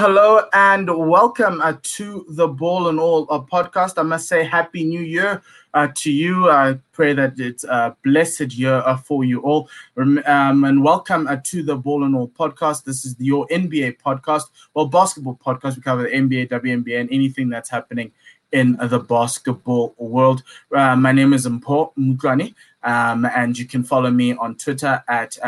Hello, and welcome uh, to the Ball and All uh, podcast. I must say, Happy New Year uh, to you. I pray that it's a blessed year uh, for you all. Um, and welcome uh, to the Ball and All podcast. This is your NBA podcast, well, basketball podcast. We cover the NBA, WNBA, and anything that's happening in the basketball world. Uh, my name is Mpho Mutlani, um, and you can follow me on Twitter at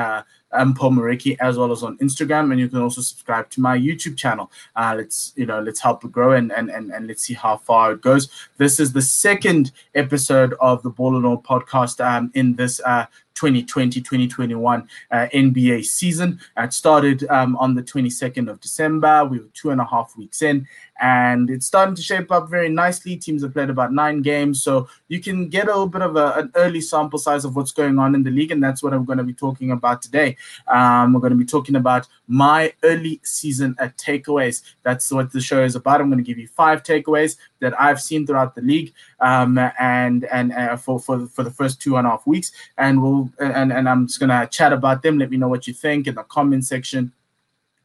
I'm Paul Mariki as well as on Instagram, and you can also subscribe to my YouTube channel. Uh, let's you know let's help it grow and, and and and let's see how far it goes. This is the second episode of the Ball and All podcast um, in this uh, 2020-2021 uh, NBA season. It started um, on the 22nd of December. We were two and a half weeks in, and it's starting to shape up very nicely. Teams have played about nine games, so you can get a little bit of a, an early sample size of what's going on in the league, and that's what I'm going to be talking about today. Um, we're going to be talking about my early season uh, takeaways. That's what the show is about. I'm going to give you five takeaways that I've seen throughout the league, um, and and uh, for for for the first two and a half weeks, and we'll and and I'm just gonna chat about them. Let me know what you think in the comment section.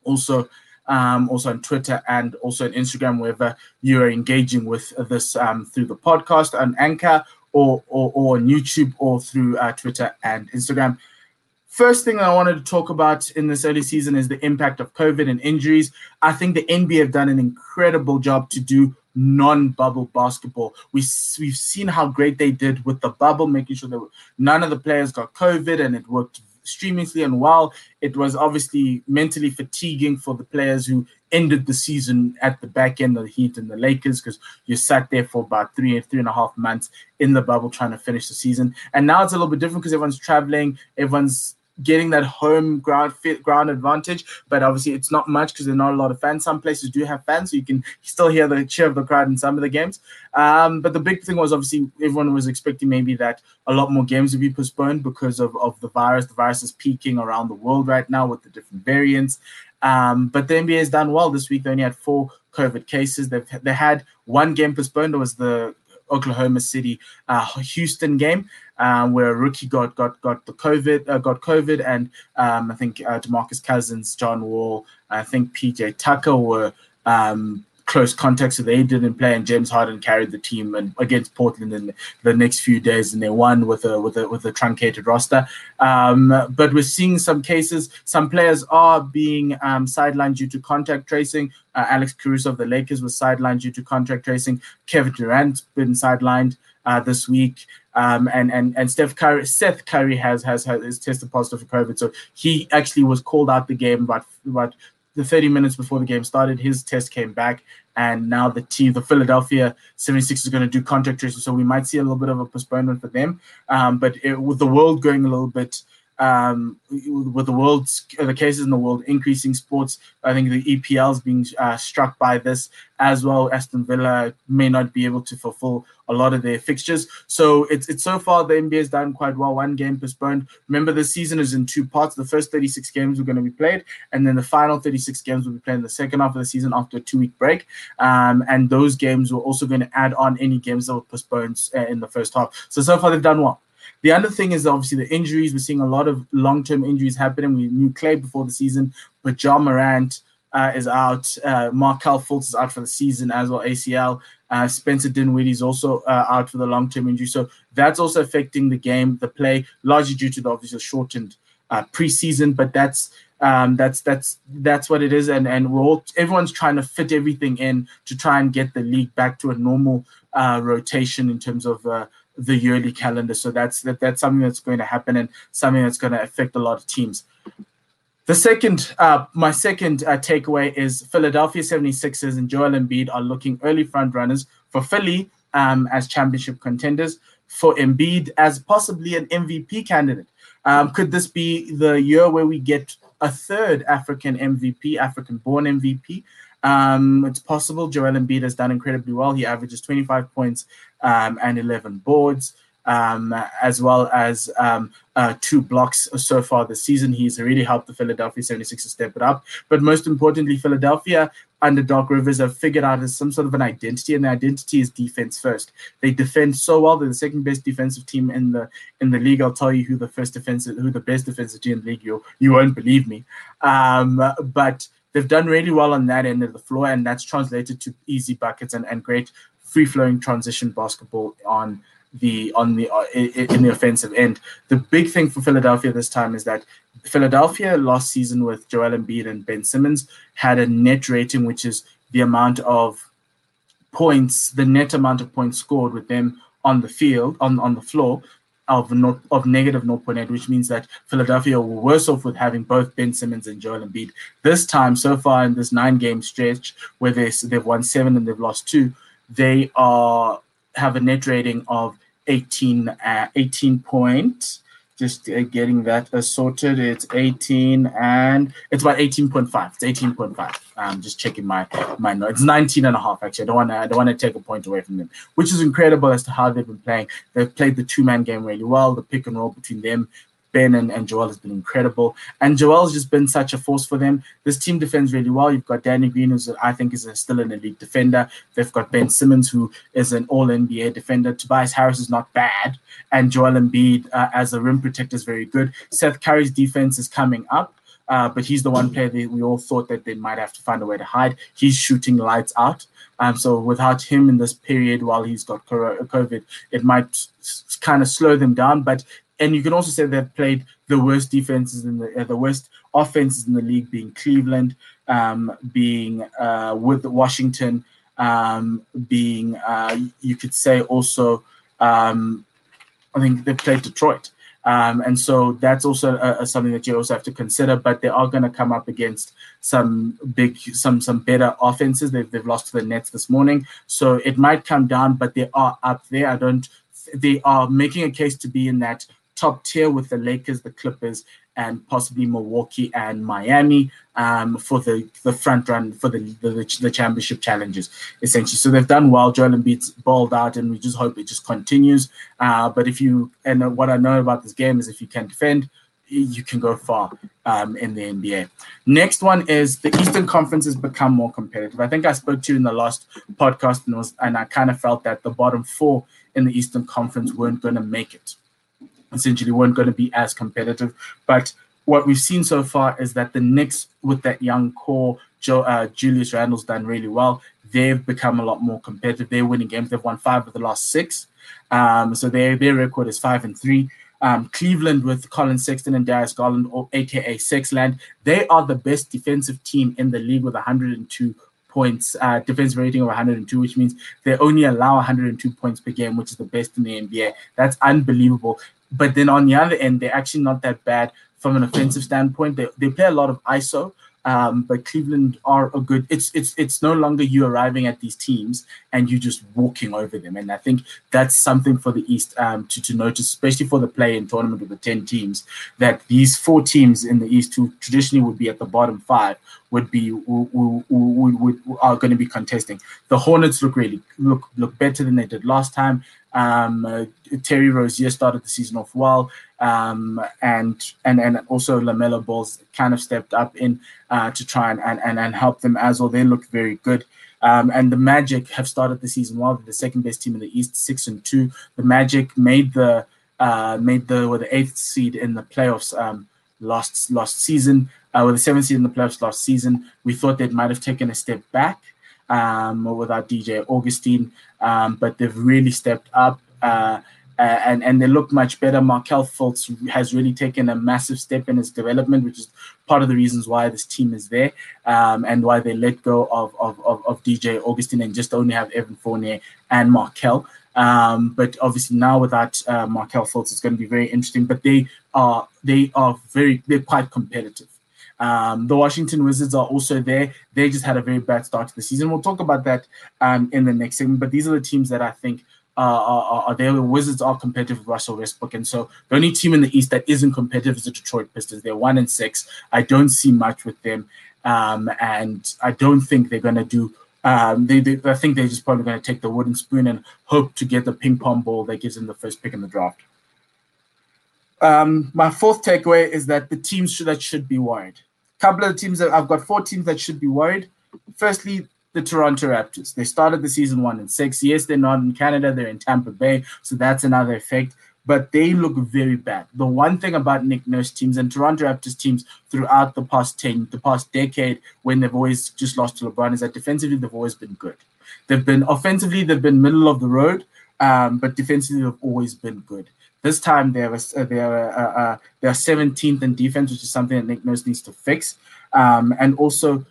Also, um, also on Twitter and also on Instagram, wherever you are engaging with this um, through the podcast on Anchor or, or, or on YouTube or through uh, Twitter and Instagram. First thing I wanted to talk about in this early season is the impact of COVID and injuries. I think the NBA have done an incredible job to do non-bubble basketball. We we've seen how great they did with the bubble, making sure that none of the players got COVID, and it worked extremely and while it was obviously mentally fatiguing for the players who ended the season at the back end of the Heat and the Lakers because you sat there for about three and three and a half months in the bubble trying to finish the season, and now it's a little bit different because everyone's traveling, everyone's getting that home ground fit ground advantage, but obviously it's not much because there's not a lot of fans. Some places do have fans, so you can still hear the cheer of the crowd in some of the games. Um, but the big thing was obviously everyone was expecting maybe that a lot more games would be postponed because of, of the virus. The virus is peaking around the world right now with the different variants. Um, but the NBA has done well this week. They only had four COVID cases. They've they had one game postponed. It was the Oklahoma City uh, Houston game um, where rookie got got got the COVID uh, got COVID, and um, I think uh, Demarcus Cousins, John Wall, I think PJ Tucker were um, close contacts, so they didn't play, and James Harden carried the team and against Portland in the next few days, and they won with a with a with a truncated roster. Um, but we're seeing some cases. Some players are being um, sidelined due to contact tracing. Uh, Alex Caruso of the Lakers was sidelined due to contact tracing. Kevin Durant's been sidelined uh, this week. Um, and and and Steph Curry, Seth Curry has has has tested positive for COVID, so he actually was called out the game about about the 30 minutes before the game started. His test came back, and now the team, the Philadelphia 76 is going to do contact tracing, so we might see a little bit of a postponement for them. Um, but it, with the world going a little bit um, with the world, the cases in the world increasing, sports, I think the EPL is being uh, struck by this as well. Aston Villa may not be able to fulfill a lot of their fixtures. So it's it's so far the NBA has done quite well. One game postponed. Remember, the season is in two parts. The first 36 games are going to be played, and then the final 36 games will be played in the second half of the season after a two week break. Um, and those games were also going to add on any games that were postponed uh, in the first half. So so far they've done well. The other thing is obviously the injuries. We're seeing a lot of long term injuries happening. We knew Klay before the season, but Ja Morant uh, is out. Uh, Markelle Fultz is out for the season as well, ACL. Uh, Spencer Dinwiddie is also uh, out for the long term injury. So that's also affecting the game, the play, largely due to the obviously shortened uh, preseason. But that's um, that's that's that's what it is, and and we're all everyone's trying to fit everything in to try and get the league back to a normal uh, rotation in terms of uh, the yearly calendar. So that's that, that's something that's going to happen and something that's going to affect a lot of teams. The second, uh, my second uh, takeaway is Philadelphia 76ers and Joel Embiid are looking early front runners for Philly um, as championship contenders, for Embiid as possibly an MVP candidate. Um, could this be the year where we get a third African MVP, African born MVP? Um, it's possible. Joel Embiid has done incredibly well. He averages 25 points um, and 11 boards, um, as well as um, uh, two blocks so far this season. He's really helped the Philadelphia 76ers step it up. But most importantly, Philadelphia under Doc Rivers have figured out some sort of an identity, and the identity is defense first. They defend so well. They're the second best defensive team in the in the league. I'll tell you who the first defensive, who the best defensive team in the league. You you won't believe me, um, but they've done really well on that end of the floor, and that's translated to easy buckets and, and great free flowing transition basketball on the on the uh, in the offensive end. The big thing for Philadelphia this time is that Philadelphia last season with Joel Embiid and Ben Simmons had a net rating which is the amount of points, the net amount of points scored with them on the field, on, on the floor, of not, of negative 0.8, which means that Philadelphia were worse off with having both Ben Simmons and Joel Embiid. This time, so far in this nine game stretch, where they, they've won seven and they've lost two, they are have a net rating of 18, uh, 18 points just uh, getting that uh, sorted. It's 18 and it's about 18.5. It's 18.5. I'm just checking my my notes. It's 19 and a half actually. I don't want to I don't want to take a point away from them, which is incredible as to how they've been playing. They've played the two man game really well. The pick and roll between them Ben and, and Joel has been incredible. And Joel's just been such a force for them. This team defends really well. You've got Danny Green, who I think is a, still an elite defender. They've got Ben Simmons, who is an all NBA defender. Tobias Harris is not bad. And Joel Embiid uh, as a rim protector is very good. Seth Curry's defense is coming up. Uh, but he's the one player that we all thought that they might have to find a way to hide. He's shooting lights out. Um, so without him in this period while he's got COVID, it might kind of slow them down. But and you can also say they've played the worst defenses in the uh, the worst offenses in the league, being Cleveland, um, being uh, with Washington, um, being uh, you could say also um, I think they played Detroit. Um, and so that's also uh, something that you also have to consider. But they are going to come up against some big, some some better offenses. They've, they've lost to the Nets this morning, so it might come down. But they are up there. I don't. They are making a case to be in that top tier with the Lakers, the Clippers, and possibly Milwaukee and Miami um, for the, the front run for the, the, the championship challenges, essentially. So they've done well. Joel Embiid's balled out, and we just hope it just continues. Uh, but if you and what I know about this game is if you can defend, you can go far um, in the NBA. Next one is the Eastern Conference has become more competitive. I think I spoke to you in the last podcast, and was and I kind of felt that the bottom four in the Eastern Conference weren't going to make it essentially weren't going to be as competitive. But what we've seen so far is that the Knicks, with that young core, Joe, uh, Julius Randle's done really well. They've become a lot more competitive. They're winning games. They've won five of the last six. Um, so their their record is five and three. Um, Cleveland with Collin Sexton and Darius Garland, or AKA Sexland, they are the best defensive team in the league with 102 points, uh, defensive rating of 102, which means they only allow 102 points per game, which is the best in the NBA. That's unbelievable. But then on the other end, they're actually not that bad from an offensive standpoint. They, they play a lot of ISO, um, but Cleveland are a good. It's it's it's no longer you arriving at these teams and you just walking over them, and I think that's something for the East um, to to notice, especially for the play-in tournament with the ten teams. That these four teams in the East, who traditionally would be at the bottom five, would be would, would, would, are going to be contesting. The Hornets look really look look better than they did last time. Um, uh, Terry Rozier started the season off well, um, and and and also Lamelo Ball's kind of stepped up in uh, to try and, and and and help them as well. They look very good. Um, and the Magic have started the season well. They're the second best team in the East, six and two. The Magic made the uh, made the were the eighth seed in the playoffs um, last last season. Uh, with the seventh seed in the playoffs last season, we thought they might have taken a step back um, without DJ Augustine, um, but they've really stepped up. Uh, uh, and and they look much better. Markelle Fultz has really taken a massive step in his development, which is part of the reasons why this team is there, um, and why they let go of, of, of, of, DJ Augustine and just only have Evan Fournier and Markelle. Um, but obviously now without uh, Markelle Fultz, it's going to be very interesting. But they are they are very they're quite competitive. Um, the Washington Wizards are also there. They just had a very bad start to the season. We'll talk about that um, in the next segment. But these are the teams that I think uh, are, are, there. The Wizards are competitive with Russell Westbrook, and so the only team in the East that isn't competitive is the Detroit Pistons. They're one and six. I don't see much with them, um, and I don't think they're going to do. Um, they, they, I think they're just probably going to take the wooden spoon and hope to get the ping pong ball that gives them the first pick in the draft. Um, my fourth takeaway is that the teams should, that should be worried. Couple of teams that I've got four teams that should be worried. Firstly, the Toronto Raptors. They started the season one and six. Yes, they're not in Canada, they're in Tampa Bay, so that's another effect. but they look very bad. The one thing about Nick Nurse teams and Toronto Raptors teams throughout the past 10, the past decade, when they've always just lost to LeBron, is that defensively they've always been good. They've been offensively, they've been middle of the road, um, but defensively they've always been good. This time they are they are uh, uh, they are 17th in defense, which is something that Nick Nurse needs to fix. Um, and also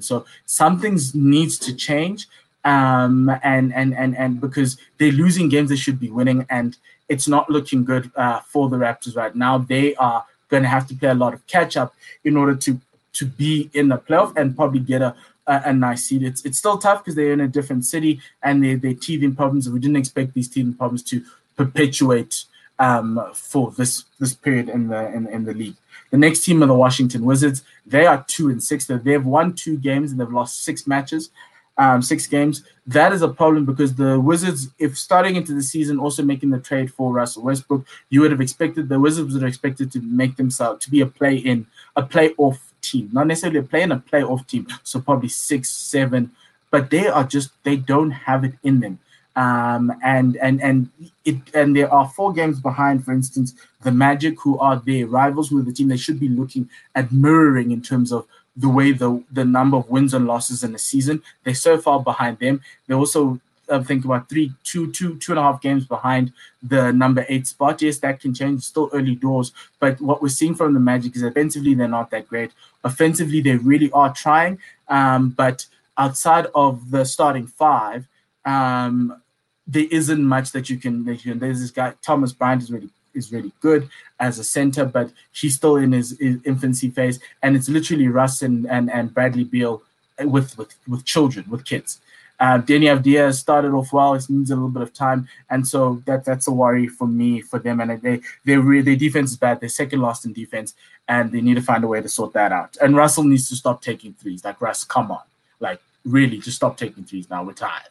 so something needs to change. Um, and and and and because they're losing games they should be winning, and it's not looking good uh, for the Raptors right now. They are going to have to play a lot of catch up in order to to be in the playoff and probably get a a, a nice seed. It's it's still tough because they're in a different city and they they're teething problems. And we didn't expect these teething problems to perpetuate um, for this this period in the in, in the league. The next team are the Washington Wizards. They are two and six. They've won two games and they've lost six matches, um, six games. That is a problem because the Wizards, if starting into the season, also making the trade for Russell Westbrook, you would have expected the Wizards would have expected to make themselves to be a play in, a playoff team, not necessarily playing a playoff team. So probably six, seven, but they are just they don't have it in them. Um, and and and it and there are four games behind. For instance, the Magic, who are their rivals, who are the team they should be looking at mirroring in terms of the way the the number of wins and losses in the season. They're so far behind them. They also I think about three, two, two, two and a half games behind the number eight spot. Yes, that can change. Still early doors, but what we're seeing from the Magic is defensively they're not that great. Offensively, they really are trying, um, but outside of the starting five, um, there isn't much that you can. That you can there's this guy Thomas Bryant is really is really good as a center, but he's still in his, his infancy phase, and it's literally Russ and and, and Bradley Beal with with with children with kids. Uh, Deni Avdija started off well. It needs a little bit of time, and so that that's a worry for me for them. And they they really their defense is bad. They're second last in defense, and they need to find a way to sort that out. And Russell needs to stop taking threes. Like Russ, come on, like really, just stop taking threes now. We're tired.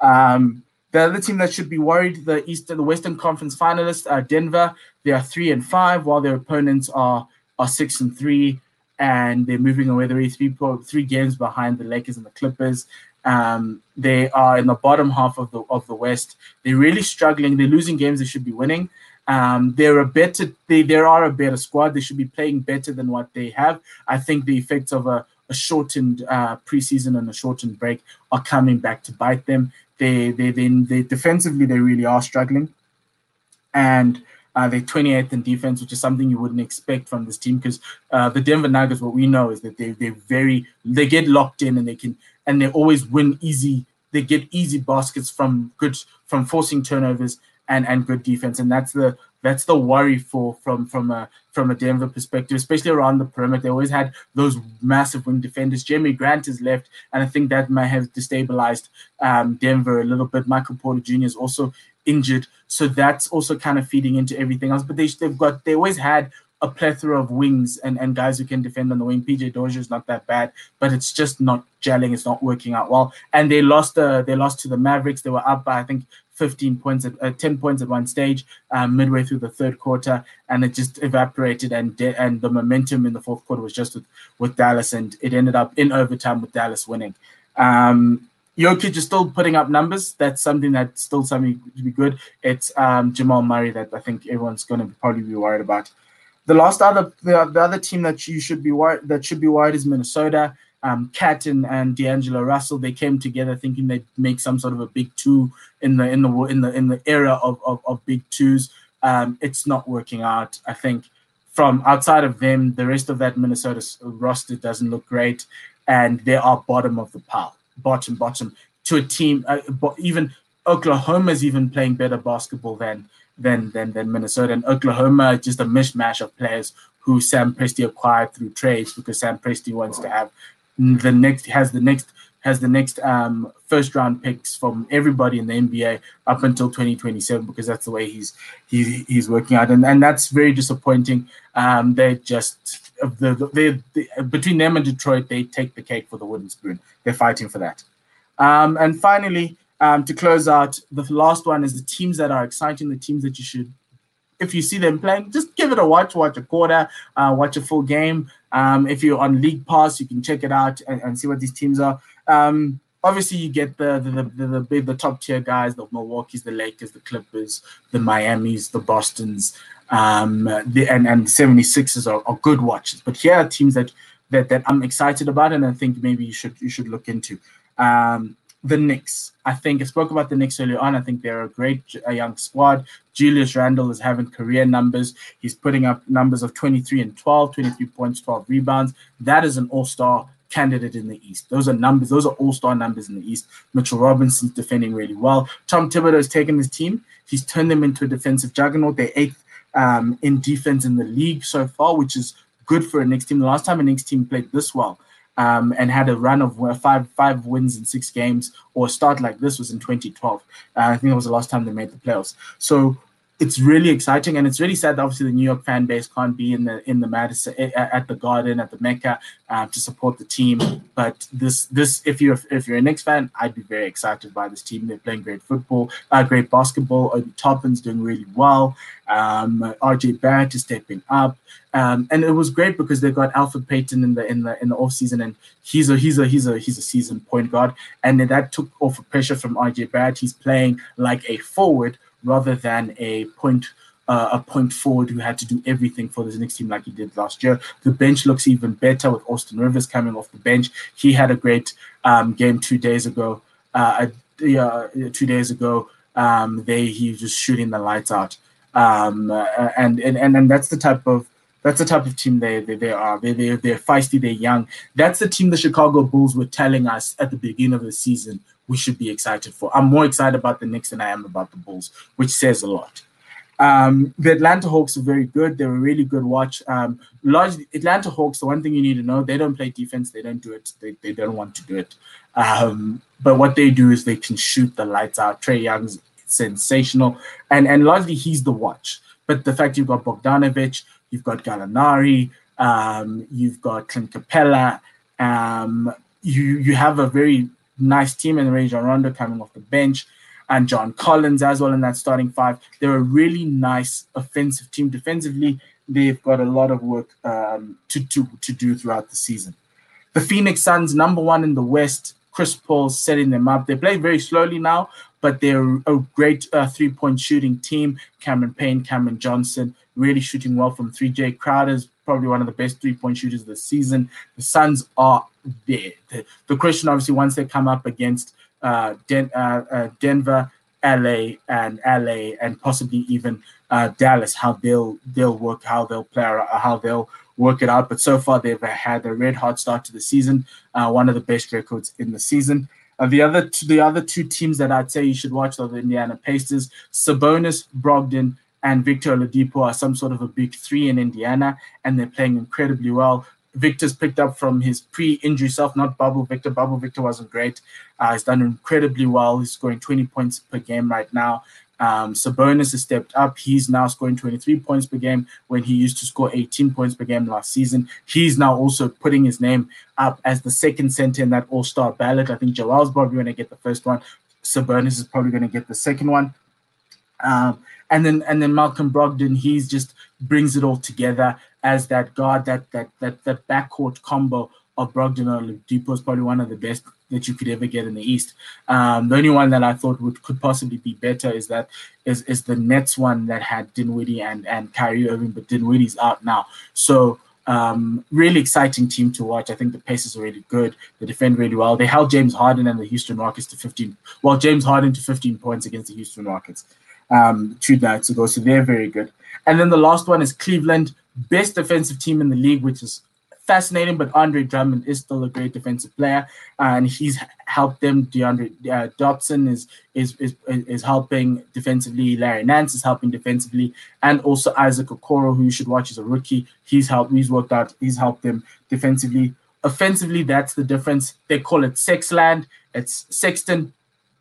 Um, the other team that should be worried, the Eastern, the Western Conference finalists, are Denver. They are three and five, while their opponents are are six and three, and they're moving away. They're three three games behind the Lakers and the Clippers. Um, they are in the bottom half of the of the West. They're really struggling. They're losing games they should be winning. Um, they're a better. They there are a better squad. They should be playing better than what they have. I think the effects of a, a shortened uh, preseason and a shortened break are coming back to bite them they they they, they defensively they really are struggling, and uh, they're 28th in defense, which is something you wouldn't expect from this team because uh, the Denver Nuggets, what we know is that they they're very they get locked in and they can and they always win easy. They get easy baskets from good from forcing turnovers and and good defense, and that's the that's the worry for from from a from a Denver perspective, especially around the perimeter. They always had those massive wing defenders. Jerami Grant is left, and I think that may have destabilized um, Denver a little bit. Michael Porter Jr. is also injured, so that's also kind of feeding into everything else. But they they've got they always had a plethora of wings and, and guys who can defend on the wing. PJ Dozier is not that bad, but it's just not gelling. It's not working out well. And they lost uh, they lost to the Mavericks. They were up by I think 15 points at uh, 10 points at one stage um, midway through the third quarter and it just evaporated and de- and the momentum in the fourth quarter was just with, with Dallas and it ended up in overtime with Dallas winning um, Jokic is still putting up numbers. That's something that's still something to be good. It's um, Jamal Murray that I think everyone's going to probably be worried about. The last other the, the other team that you should be worried that should be worried is Minnesota um, KAT and, and D'Angelo Russell, they came together thinking they'd make some sort of a big two in the in the in the in the era of of, of big twos. Um, it's not working out. I think from outside of them, the rest of that Minnesota roster doesn't look great, and they are bottom of the pile, bottom bottom to a team. Uh, even Oklahoma is even playing better basketball than than than than Minnesota, and Oklahoma just a mishmash of players who Sam Presti acquired through trades because Sam Presti wants to have the next has the next has the next um, first round picks from everybody in the NBA up until 2027 because that's the way he's he, he's working out and, and that's very disappointing. Um, they just the, they, the, between them and Detroit they take the cake for the wooden spoon. They're fighting for that. Um, and finally, um, to close out, the last one is the teams that are exciting, the teams that you should if you see them playing, just give it a watch, watch a quarter, uh, watch a full game. Um, if you're on League Pass, you can check it out and, and see what these teams are. Um, obviously you get the the, the the the, the top tier guys, the Milwaukee's, the Lakers, the Clippers, the Miami's, the Boston's, um, the and and 76ers are, are good watches. But here are teams that that that I'm excited about, and I think maybe you should you should look into. Um, the Knicks. I think I spoke about the Knicks earlier on. I think they're a great a young squad. Julius Randle is having career numbers. He's putting up numbers of 23 and 12, 23 points, 12 rebounds. That is an all-star candidate in the East. Those are numbers. Those are all-star numbers in the East. Mitchell Robinson's defending really well. Tom Thibodeau has taken his team. He's turned them into a defensive juggernaut. They're eighth um, in defense in the league so far, which is good for a Knicks team. The last time a Knicks team played this well um, and had a run of uh, five five wins in six games or a start like this was in 2012. Uh, I think that was the last time they made the playoffs. So it's really exciting and it's really sad that obviously the New York fan base can't be in the in the Madison at the Garden at the Mecca uh, to support the team. But this this if you're if you're a Knicks fan, I'd be very excited by this team. They're playing great football, uh, great basketball. Obi Toppin's doing really well. Um, RJ Barrett is stepping up, um, and it was great because they got Elfrid Payton in the in the in the off season, and he's a he's a he's a he's a seasoned point guard, and that took off pressure from RJ Barrett. He's playing like a forward rather than a point uh, a point forward who had to do everything for this next team like he did last year. The bench looks even better with Austin Rivers coming off the bench. He had a great um, game two days ago. Uh, yeah, two days ago, um, they he was just shooting the lights out. Um, uh, and, and and and that's the type of that's the type of team they they, they are. They they they're feisty. They're young. That's the team the Chicago Bulls were telling us at the beginning of the season we should be excited for. I'm more excited about the Knicks than I am about the Bulls, which says a lot. Um, the Atlanta Hawks are very good. They're a really good watch. Um, largely, Atlanta Hawks. The one thing you need to know: they don't play defense. They don't do it. They, they don't want to do it. Um, but what they do is they can shoot the lights out. Trae Young's sensational, and and largely he's the watch. But the fact you've got Bogdanovich, you've got Gallinari, um, you've got Clint Capela, um, you you have a very nice team and in Rajon Rondo coming off the bench and John Collins as well in that starting five. They're a really nice offensive team. Defensively, they've got a lot of work um, to, to, to do throughout the season. The Phoenix Suns, number one in the West, Chris Paul setting them up. They play very slowly now, but they're a great uh, three point shooting team. Cameron Payne, Cameron Johnson, really shooting well from three. Jae Crowder's probably one of the best three point shooters of the season. The Suns are there. The, the question, obviously, once they come up against uh, Den- uh, uh, Denver, LA, and LA, and possibly even uh, Dallas, how they'll they'll work, how they'll play, how they'll work it out. But so far, they've had a red hot start to the season, uh, one of the best records in the season. Uh, the other the other two teams that I'd say you should watch are the Indiana Pacers, Sabonis, Brogdon, and Victor Oladipo are some sort of a big three in Indiana, and they're playing incredibly well. Victor's picked up from his pre-injury self, not Bubble Victor. Bubble Victor wasn't great. Uh, he's done incredibly well. He's scoring 20 points per game right now. Um, Sabonis has stepped up. He's now scoring 23 points per game when he used to score 18 points per game last season. He's now also putting his name up as the second center in that All-Star ballot. I think Joel's probably going to get the first one. Sabonis is probably going to get the second one. Um, and then and then Malcolm Brogdon, he's just brings it all together as that guard, that that that that backcourt combo of Brogdon and Oladipo is probably one of the best that you could ever get in the East. Um, the only one that I thought would could possibly be better is that is is the Nets one that had Dinwiddie and and Kyrie Irving, but Dinwiddie's out now. So um, really exciting team to watch. I think the Pacers are really good. They defend really well. They held James Harden and the Houston Rockets to 15. Well, James Harden to 15 points against the Houston Rockets um, two nights ago. So they're very good. And then the last one is Cleveland, best defensive team in the league, which is fascinating. But Andre Drummond is still a great defensive player, and he's helped them. DeAndre uh, is, is is is helping defensively. Larry Nance is helping defensively, and also Isaac Okoro, who you should watch, is a rookie. He's helped. He's worked out. He's helped them defensively. Offensively, that's the difference. They call it Sexland. It's Sexton,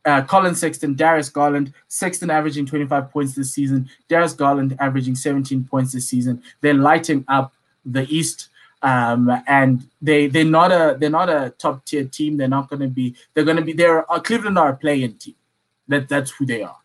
uh, Collin Sexton, Darius Garland, Sexton averaging 25 points this season, Darius Garland averaging 17 points this season. They're lighting up the East, um, and they they're not a they're not a top tier team. They're not going to be. They're going to be. They're Cleveland are a playing team. That that's who they are.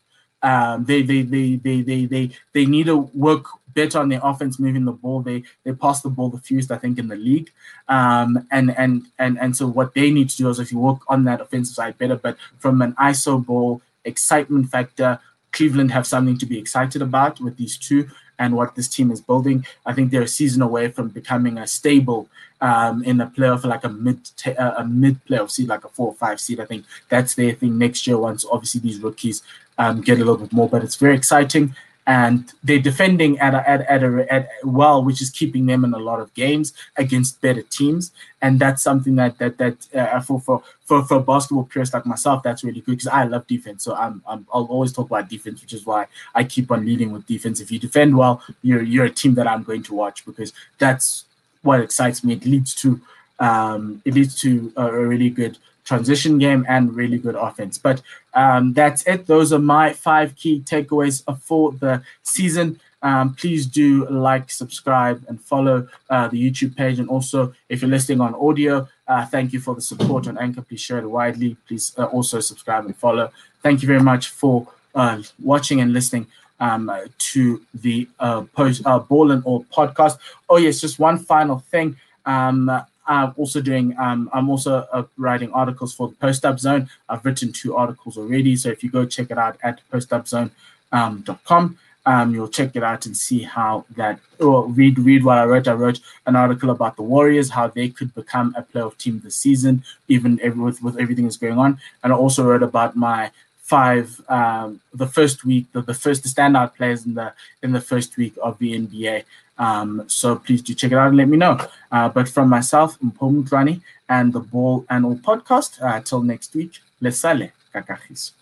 Um, they, they they they they they they need to work better on their offense, moving the ball. They they pass the ball the fewest, I think, in the league. Um, and and and and so what they need to do is if you work on that offensive side better, but from an ISO ball excitement factor, Cleveland have something to be excited about with these two and what this team is building. I think they're a season away from becoming a stable um, in a playoff, like a mid a mid playoff seed, like a four or five seed. I think that's their thing next year. Once obviously these rookies um, get a little bit more, but it's very exciting and they're defending at a, at, at, a, at well, which is keeping them in a lot of games against better teams, and that's something that that that uh, for for for for basketball purists like myself, that's really good because I love defense. So I'm, I'm I'll always talk about defense, which is why I keep on leading with defense. If you defend well, you're you're a team that I'm going to watch because that's what excites me. It leads to um, it leads to a, a really good transition game and really good offense. But um, that's it. Those are my five key takeaways for the season. Um, please do like, subscribe, and follow uh, the YouTube page. And also, if you're listening on audio, uh, thank you for the support on Anchor. Please share it widely. Please uh, also subscribe and follow. Thank you very much for uh, watching and listening um, to the uh, post uh, Ball and All podcast. Oh yes, just one final thing. Um, I'm also doing. Um, I'm also uh, writing articles for the Post Up Zone. I've written two articles already, so if you go check it out at postupzone.com, um, you'll check it out and see how that. Or read read what I wrote. I wrote an article about the Warriors, how they could become a playoff team this season, even every, with with everything that's going on. And I also wrote about my five um, the first week the, the first the standout players in the in the first week of the NBA um, so please do check it out and let me know. Uh, but from myself, Mpho Motlwane, and the Ball and All podcast, uh, till next week, lesale kakagis.